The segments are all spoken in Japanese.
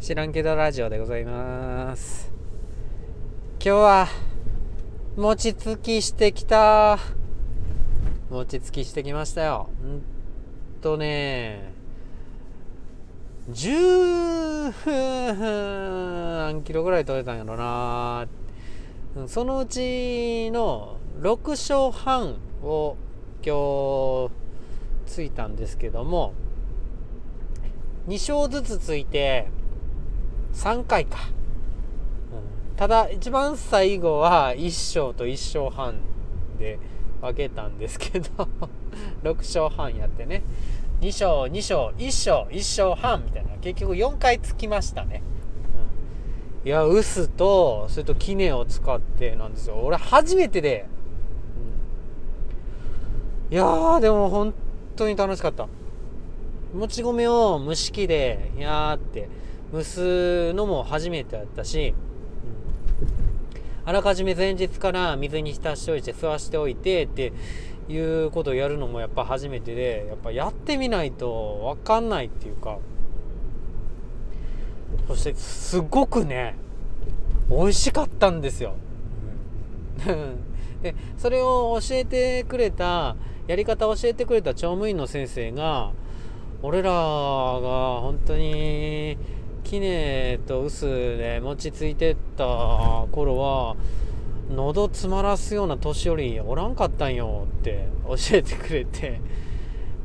知らんけどラジオでございます。今日は餅つきしてきた。餅つきしてきましたよ。んとね。10何キロぐらい取れたんやろな。そのうちの6勝半を今日ついたんですけども2勝ずつついて3回か、うん、ただ一番最後は1勝と1勝半で分けたんですけど 6勝半やってね。2勝2勝1勝1勝半みたいな。結局4回つきましたね、うん、いや臼とそれとキネを使ってなんですよ。俺初めてで、うん、いやでも本当に楽しかった。もち米を蒸し器でいやーって。蒸すのも初めてだったし、うん、あらかじめ前日から水に浸しておいて吸わしておいてっていうことをやるのもやっぱ初めてでやっぱやってみないと分かんないっていうかそしてすごくね美味しかったんですよ。でそれを教えてくれたやり方を教えてくれた乗務員の先生が俺らが本当にキネとウスで餅ついてった頃は喉詰まらすような年寄りおらんかったんよって教えてくれて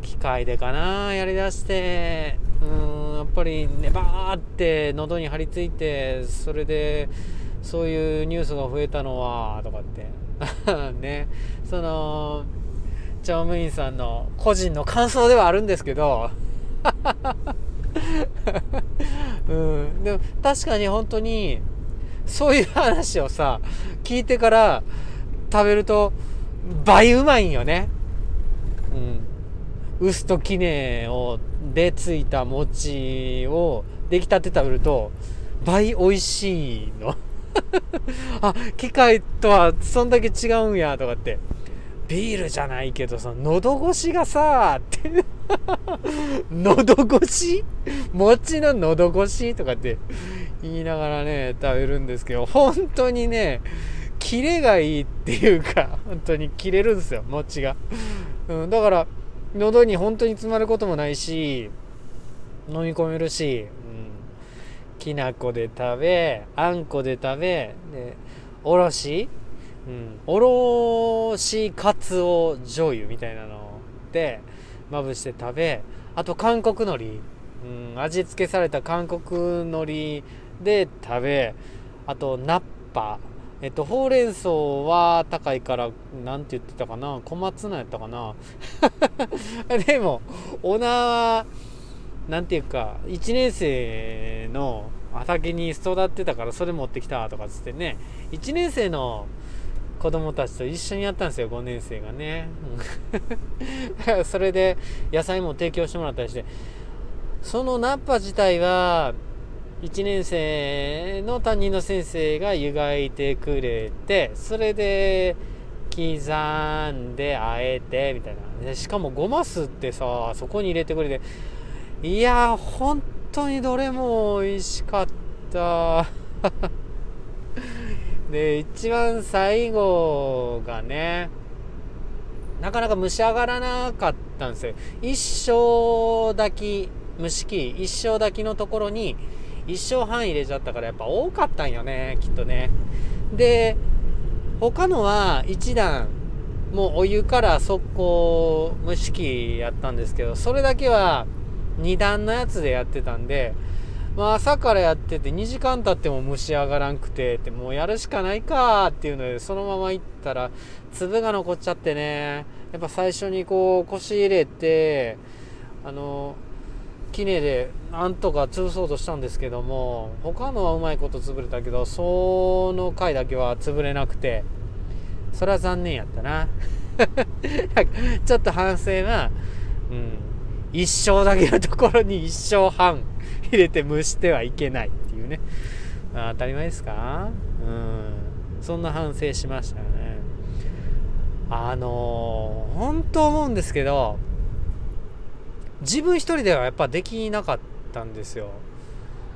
機械でかなやりだして。うんやっぱりねばーって喉に張り付いてそれでそういうニュースが増えたのはとかって。ね。その乗務員さんの個人の感想ではあるんですけど。うん、でも確かに本当にそういう話をさ聞いてから食べると倍うまいんよね。うん。薄ときねをでついた餅を出来たて食べると倍美味しいの。あ、機械とはそんだけ違うんやとかって。ビールじゃないけどさ、喉越しがさ、って 喉越し？餅の喉越し？とかって言いながらね、食べるんですけど、本当にね、キレがいいっていうか、本当に切れるんですよ、餅が。うん、だから、喉に本当に詰まることもないし、飲み込めるし、うん、きな粉で食べ、あんこで食べ、で、おろし？うん、おろしかつお醤油みたいなのでまぶして食べあと韓国海苔、うん、味付けされた韓国海苔で食べあとナッパ。えっとほうれん草は高いから何て言ってたかな？小松菜やったかな？でもおなは何て言うか1年生の畑に育ってたからそれ持ってきたとかつってね。1年生の子供たちと一緒にやったんですよ5年生がね。それで野菜も提供してもらったりして。そのナッパ自体は1年生の担任の先生が湯がいてくれてそれで刻んであえてみたいな。しかもごますってさそこに入れてくれて。いや本当にどれも美味しかった。で一番最後がねなかなか蒸し上がらなかったんですよ。一升炊き蒸し器一升炊きのところに一升半入れちゃったからやっぱ多かったんよねきっとね。で他のは一段もうお湯から速攻蒸し器やったんですけどそれだけは2段のやつでやってたんでまあ朝からやってて2時間経っても蒸し上がらんくてってもうやるしかないかっていうのでそのまま行ったら粒が残っちゃってねやっぱ最初にこう腰入れてあのきねでなんとか潰そうとしたんですけども他のはうまいこと潰れたけどその回だけは潰れなくてそれは残念やったな。ちょっと反省はうん。一生だけのところに一生半入れて蒸してはいけないっていうね、あ、当たり前ですか？うん。そんな反省しましたね。あのー、本当思うんですけど自分一人ではやっぱできなかったんですよ。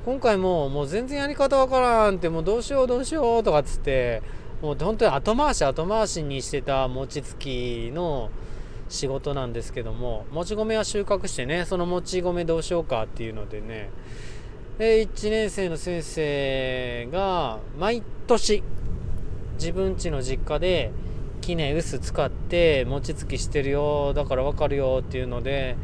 今回ももう全然やり方わからんってもうどうしようどうしようとかっつってもう本当に後回し後回しにしてた餅つきの仕事なんですけどももち米は収穫してねそのもち米どうしようかっていうのでね。で1年生の先生が毎年自分家の実家できね臼使って餅つきしてるよだから分かるよっていうので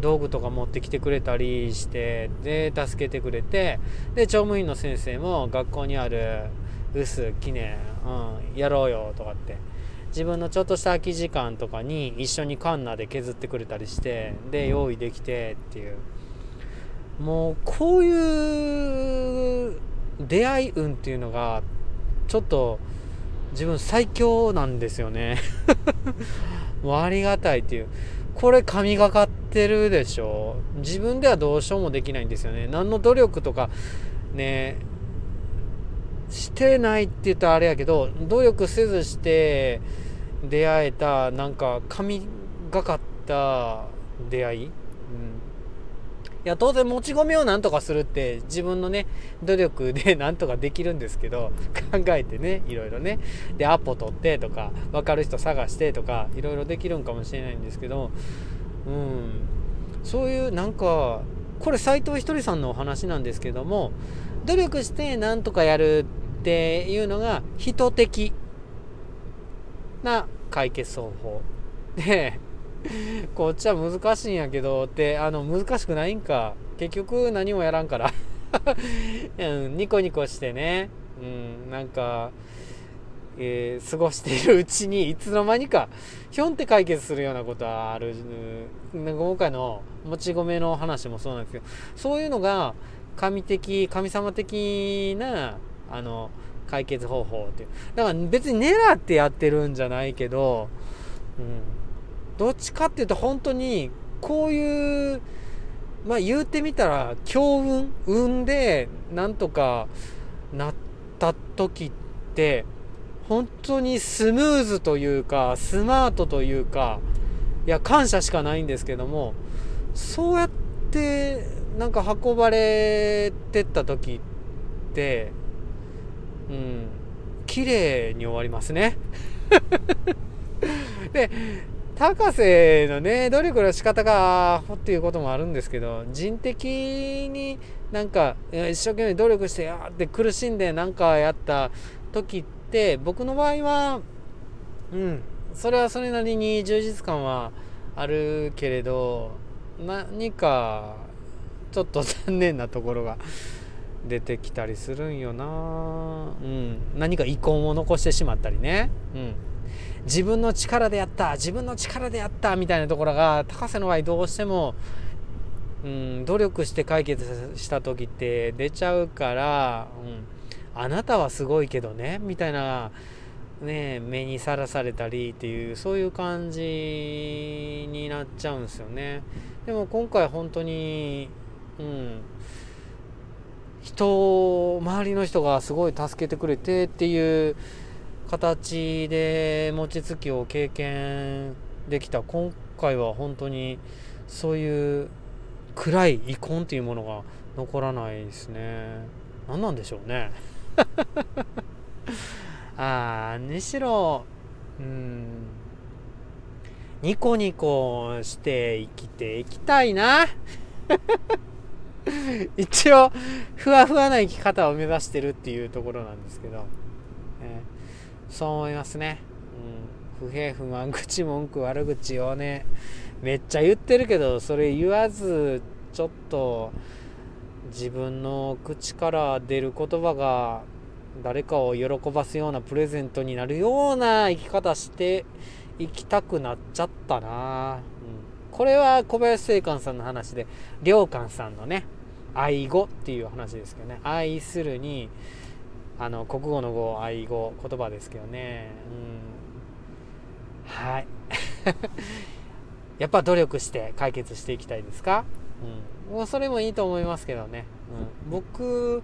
道具とか持ってきてくれたりしてで助けてくれてで乗務員の先生も学校にある臼きね、うん、やろうよとかって自分のちょっとした空き時間とかに一緒にカンナで削ってくれたりしてで用意できてっていう。もうこういう出会い運っていうのがちょっと自分最強なんですよね。もうありがたいっていう。これ神がかってるでしょ。自分ではどうしようもできないんですよね。何の努力とかねしてないって言ったらあれやけど努力せずして出会えたなんか神がかった出会い、うん、いや当然もち米をなんとかするって自分のね努力で なんとかできるんですけど考えてねいろいろね。でアポ取ってとか分かる人探してとかいろいろできるんかもしれないんですけどうん。そういうなんかこれ斎藤ひとりさんのお話なんですけども努力してなんとかやるっっていうのが人的な解決方法。で こっちは難しいんやけどってあの難しくないんか。結局何もやらんから。うん、ニコニコしてね、うん、なんか、えー、過ごしているうちにいつの間にかひょんって解決するようなことはある、うん、今回のもち米の話もそうなんですけどそういうのが神的神様的なあの解決方法っていう。だから別に狙ってやってるんじゃないけど、うん、どっちかっていうと本当にこういうまあ言うてみたら強運運でなんとかなった時って本当にスムーズというかスマートというかいや感謝しかないんですけどもそうやってなんか運ばれてった時ってうん。綺麗に終わりますね。で高瀬のね努力の仕方がっていうこともあるんですけど人的になんか一生懸命努力してやって苦しんでなんかやった時って僕の場合はうんそれはそれなりに充実感はあるけれど何かちょっと残念なところが出てきたりするんよな。うん。何か遺恨を残してしまったりね。うん。自分の力でやった自分の力でやったみたいなところが高瀬の場合どうしてもうん努力して解決した時って出ちゃうから、うん、あなたはすごいけどねみたいなね目にさらされたりっていうそういう感じになっちゃうんですよね。でも今回本当にうん。人周りの人がすごい助けてくれてっていう形で餅つきを経験できた今回は本当にそういう暗い遺恨っていうものが残らないですね。何なんでしょうね。ああにしろうんニコニコして生きていきたいな。一応ふわふわな生き方を目指してるっていうところなんですけど、えー、そう思いますね、うん、不平不満口文句悪口をねめっちゃ言ってるけどそれ言わずちょっと自分の口から出る言葉が誰かを喜ばすようなプレゼントになるような生き方していきたくなっちゃったな、うんこれは小林正観さんの話で良寛さんのね愛語っていう話ですけどね。愛するにあの国語の語愛語言葉ですけどね。うん。はい。やっぱ努力して解決していきたいですか、うん、もうそれもいいと思いますけどね、うん、僕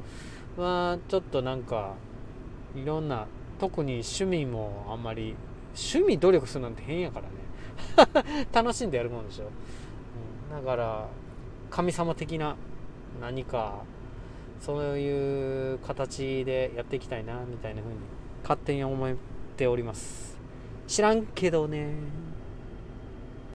はちょっとなんかいろんな特に趣味もあんまり趣味努力するなんて変やからね。楽しんでやるもんでしょ、うん、だから神様的な何かそういう形でやっていきたいなみたいな風に勝手に思っております。知らんけどね。